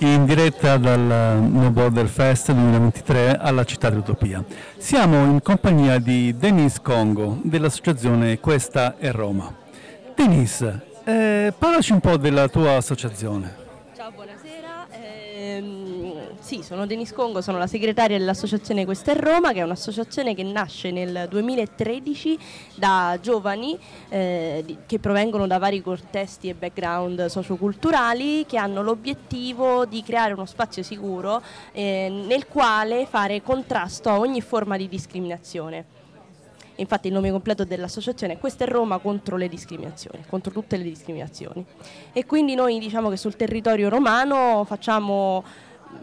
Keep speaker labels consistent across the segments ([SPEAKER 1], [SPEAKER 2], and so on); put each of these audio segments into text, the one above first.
[SPEAKER 1] in diretta dal No Border Fest 2023 alla città dell'Utopia. Siamo in compagnia di Denise Congo dell'associazione Questa è Roma. Denise, eh, parlaci un po' della tua associazione.
[SPEAKER 2] Ciao, buonasera. Ehm, sì, sono Denis Congo, sono la segretaria dell'associazione Questa è Roma, che è un'associazione che nasce nel 2013 da giovani eh, che provengono da vari contesti e background socioculturali che hanno l'obiettivo di creare uno spazio sicuro eh, nel quale fare contrasto a ogni forma di discriminazione. Infatti il nome completo dell'associazione è Questa è Roma contro le discriminazioni, contro tutte le discriminazioni. E quindi noi diciamo che sul territorio romano facciamo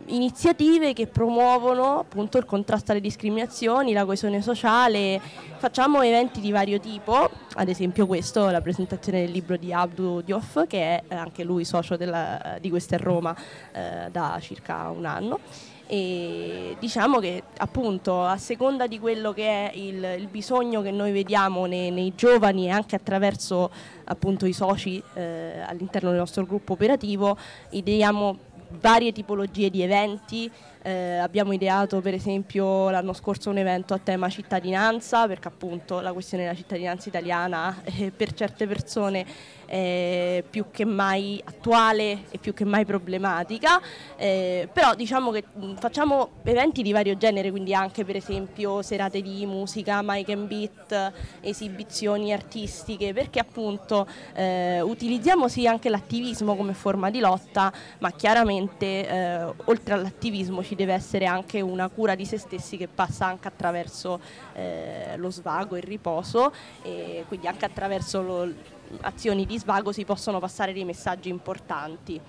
[SPEAKER 2] iniziative che promuovono appunto il contrasto alle discriminazioni, la coesione sociale, facciamo eventi di vario tipo, ad esempio questo, la presentazione del libro di Abdu Diouf che è anche lui socio della, di Questa è Roma eh, da circa un anno e diciamo che appunto a seconda di quello che è il, il bisogno che noi vediamo nei, nei, giovani e anche attraverso appunto i soci eh, all'interno del nostro gruppo operativo ideiamo varie tipologie di eventi eh, abbiamo ideato per esempio l'anno scorso un evento a tema cittadinanza perché appunto la questione della cittadinanza italiana eh, per certe persone è più che mai attuale e più che mai problematica, eh, però diciamo che facciamo eventi di vario genere, quindi anche per esempio serate di musica, mic and beat, esibizioni artistiche, perché appunto eh, utilizziamo sì anche l'attivismo come forma di lotta, ma chiaramente eh, oltre all'attivismo ci deve essere anche una cura di se stessi che passa anche attraverso eh, lo svago, il riposo e quindi anche attraverso lo, azioni di svago si possono passare dei messaggi importanti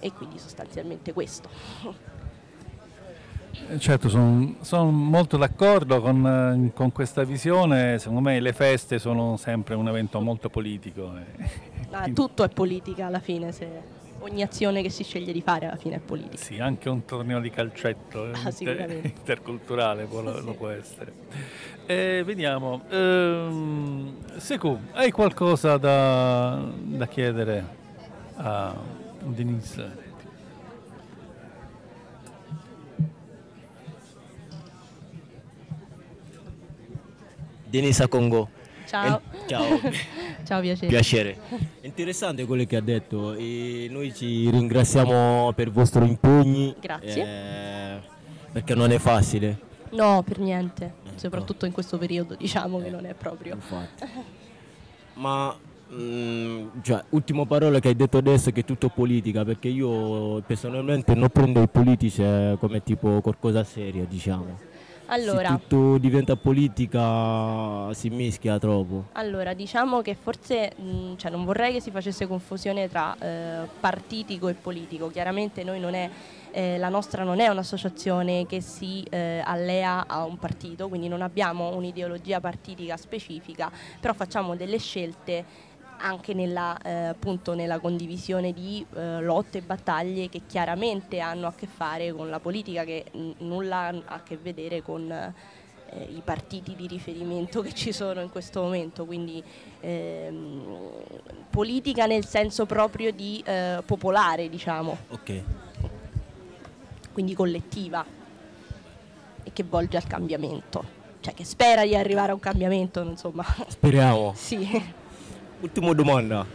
[SPEAKER 2] e quindi sostanzialmente questo.
[SPEAKER 1] Eh, certo, sono, sono molto d'accordo con, eh, con, questa visione, secondo me le feste sono sempre un evento molto politico.
[SPEAKER 2] Ah, tutto è politica alla fine, se ogni azione che si sceglie di fare alla fine è politica.
[SPEAKER 1] Sì, anche un torneo di calcetto ah, inter- interculturale può, sì. lo può essere. Eh, vediamo, ehm, Secu, hai qualcosa da, da chiedere a Denise?
[SPEAKER 3] Denisa Congo.
[SPEAKER 2] Ciao.
[SPEAKER 3] Eh, ciao.
[SPEAKER 2] ciao, piacere.
[SPEAKER 3] Piacere. Interessante quello che ha detto e noi ci ringraziamo per i vostri impegni.
[SPEAKER 2] Grazie. Eh,
[SPEAKER 3] perché non è facile.
[SPEAKER 2] No, per niente, soprattutto in questo periodo diciamo che non è proprio.
[SPEAKER 3] Infatti. Ma mh, mm, cioè, ultima parola che hai detto adesso che è tutto politica, perché io personalmente non prendo i politici eh, come tipo qualcosa seria, diciamo.
[SPEAKER 2] Allora,
[SPEAKER 3] Se tutto diventa politica si mischia troppo.
[SPEAKER 2] Allora, diciamo che forse mh, cioè non vorrei che si facesse confusione tra eh, partitico e politico. Chiaramente noi non è eh, la nostra non è un'associazione che si eh, allea a un partito, quindi non abbiamo un'ideologia partitica specifica, però facciamo delle scelte anche nella, eh, appunto nella condivisione di eh, lotte e battaglie che chiaramente hanno a che fare con la politica, che n- nulla ha a che vedere con eh, i partiti di riferimento che ci sono in questo momento, quindi ehm, politica nel senso proprio di eh, popolare, diciamo.
[SPEAKER 3] Okay.
[SPEAKER 2] Quindi collettiva e che volge al cambiamento. Cioè che spera di arrivare a un cambiamento, insomma.
[SPEAKER 3] Speriamo.
[SPEAKER 2] sì.
[SPEAKER 3] Ultima domanda.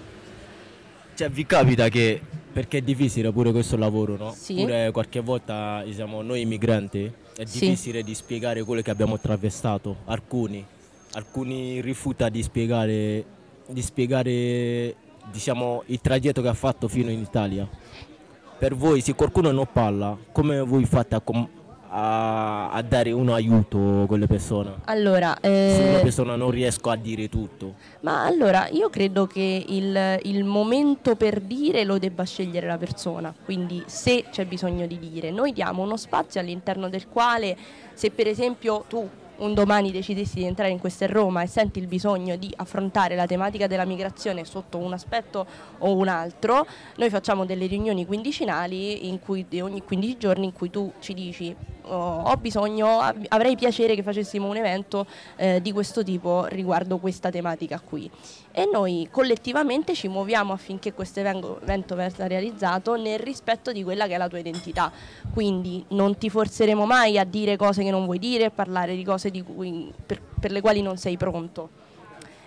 [SPEAKER 3] Cioè, vi capita che, perché è difficile pure questo lavoro, no?
[SPEAKER 2] Sì.
[SPEAKER 3] Pure qualche volta, diciamo, noi immigranti, è difficile sì. di spiegare quello che abbiamo attraversato. Alcuni, alcuni rifiuta di spiegare, di spiegare, diciamo, il tragitto che ha fatto fino in Italia. Per voi, se qualcuno non parla, come voi fate a, com- a, a, dare un aiuto a quelle persone?
[SPEAKER 2] Allora, eh,
[SPEAKER 3] se una persona non riesco a dire tutto.
[SPEAKER 2] Ma allora, io credo che il, il, momento per dire lo debba scegliere la persona, quindi se c'è bisogno di dire, noi diamo uno spazio all'interno del quale se per esempio tu un domani decidessi di entrare in questa Roma e senti il bisogno di affrontare la tematica della migrazione sotto un aspetto o un altro, noi facciamo delle riunioni quindicinali in cui, ogni 15 giorni in cui tu ci dici ho bisogno, avrei piacere che facessimo un evento eh, di questo tipo riguardo questa tematica qui. E noi collettivamente ci muoviamo affinché questo evento venga realizzato nel rispetto di quella che è la tua identità. Quindi non ti forzeremo mai a dire cose che non vuoi dire, a parlare di cose di cui, per, per le quali non sei pronto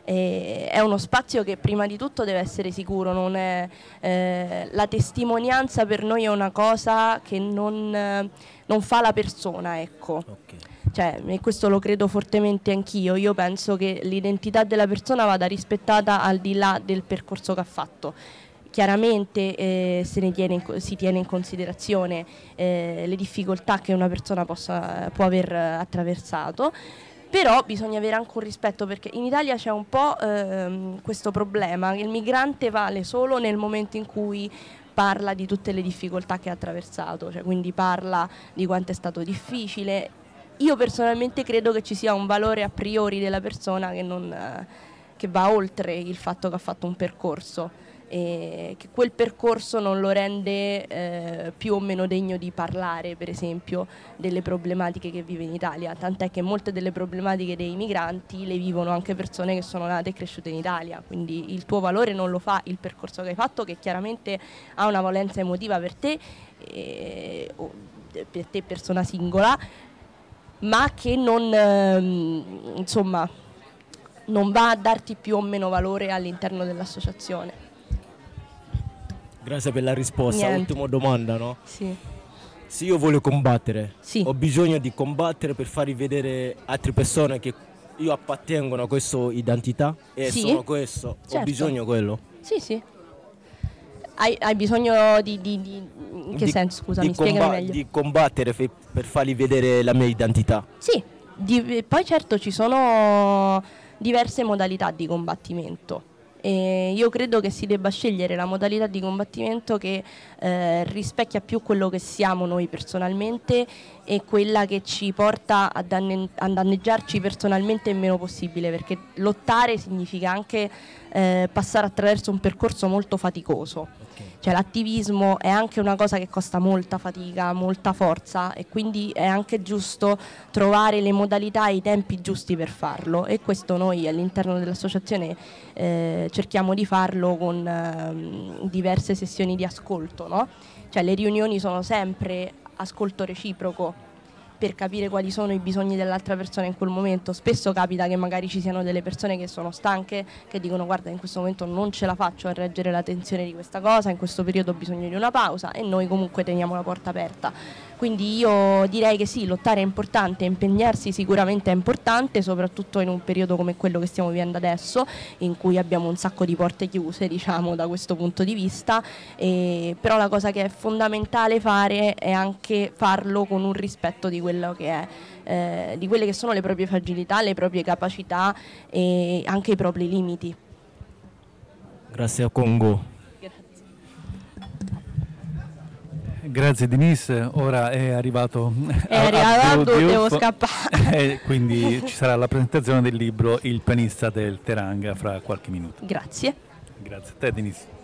[SPEAKER 2] eh, è uno spazio che prima di tutto deve essere sicuro, è, eh, la testimonianza per noi è una cosa che non, non fa la persona, ecco. Okay. Cioè, e questo lo credo fortemente anch'io, io penso che l'identità della persona vada rispettata al di là del percorso che ha fatto chiaramente eh, tiene in, si tiene in considerazione eh, le difficoltà che una persona possa, può aver attraversato, però bisogna avere anche un rispetto perché in Italia c'è un po' ehm, questo problema che il migrante vale solo nel momento in cui parla di tutte le difficoltà che ha attraversato, cioè quindi parla di quanto è stato difficile. Io personalmente credo che ci sia un valore a priori della persona che, non, eh, che va oltre il fatto che ha fatto un percorso e che quel percorso non lo rende eh, più o meno degno di parlare, per esempio, delle problematiche che vive in Italia, tant'è che molte delle problematiche dei migranti le vivono anche persone che sono nate e cresciute in Italia, quindi il tuo valore non lo fa il percorso che hai fatto, che chiaramente ha una valenza emotiva per te, eh, per te persona singola, ma che non, ehm, insomma, non va a darti più o meno valore all'interno dell'associazione.
[SPEAKER 3] Grazie per la risposta.
[SPEAKER 2] Niente.
[SPEAKER 3] Ultima domanda, no?
[SPEAKER 2] Sì.
[SPEAKER 3] Se io voglio combattere,
[SPEAKER 2] sì.
[SPEAKER 3] ho bisogno di combattere per far rivedere altre persone che io appartengono a questa identità e
[SPEAKER 2] sì.
[SPEAKER 3] sono questo.
[SPEAKER 2] Certo.
[SPEAKER 3] Ho bisogno di quello.
[SPEAKER 2] Sì, sì. Hai, hai bisogno di, di, di, In che
[SPEAKER 3] di,
[SPEAKER 2] senso? Scusa, mi
[SPEAKER 3] comba-
[SPEAKER 2] spiegami meglio.
[SPEAKER 3] Di combattere fe- per fargli vedere la mia identità.
[SPEAKER 2] Sì, poi certo ci sono diverse modalità di combattimento e io credo che si debba scegliere la modalità di combattimento che eh, rispecchia più quello che siamo noi personalmente e quella che ci porta a, danne- a danneggiarci personalmente il meno possibile, perché lottare significa anche eh, passare attraverso un percorso molto faticoso. Okay. Cioè l'attivismo è anche una cosa che costa molta fatica, molta forza e quindi è anche giusto trovare le modalità e i tempi giusti per farlo e questo noi all'interno dell'associazione eh, cerchiamo di farlo con eh, diverse sessioni di ascolto. No? Cioè le riunioni sono sempre ascolto reciproco per capire quali sono i bisogni dell'altra persona in quel momento. Spesso capita che magari ci siano delle persone che sono stanche, che dicono guarda in questo momento non ce la faccio a reggere la tensione di questa cosa, in questo periodo ho bisogno di una pausa e noi comunque teniamo la porta aperta. Quindi io direi che sì, lottare è importante, impegnarsi sicuramente è importante, soprattutto in un periodo come quello che stiamo vivendo adesso, in cui abbiamo un sacco di porte chiuse, diciamo, da questo punto di vista, e, però la cosa che è fondamentale fare è anche farlo con un rispetto di quello che è eh, di quelle che sono le proprie fragilità, le proprie capacità e anche i propri limiti.
[SPEAKER 3] Grazie a Congo.
[SPEAKER 1] Grazie Denise, ora è arrivato
[SPEAKER 2] È arrivato, devo scappare.
[SPEAKER 1] E quindi ci sarà la presentazione del libro Il pianista del Teranga fra qualche minuto.
[SPEAKER 2] Grazie.
[SPEAKER 1] Grazie a te Denise.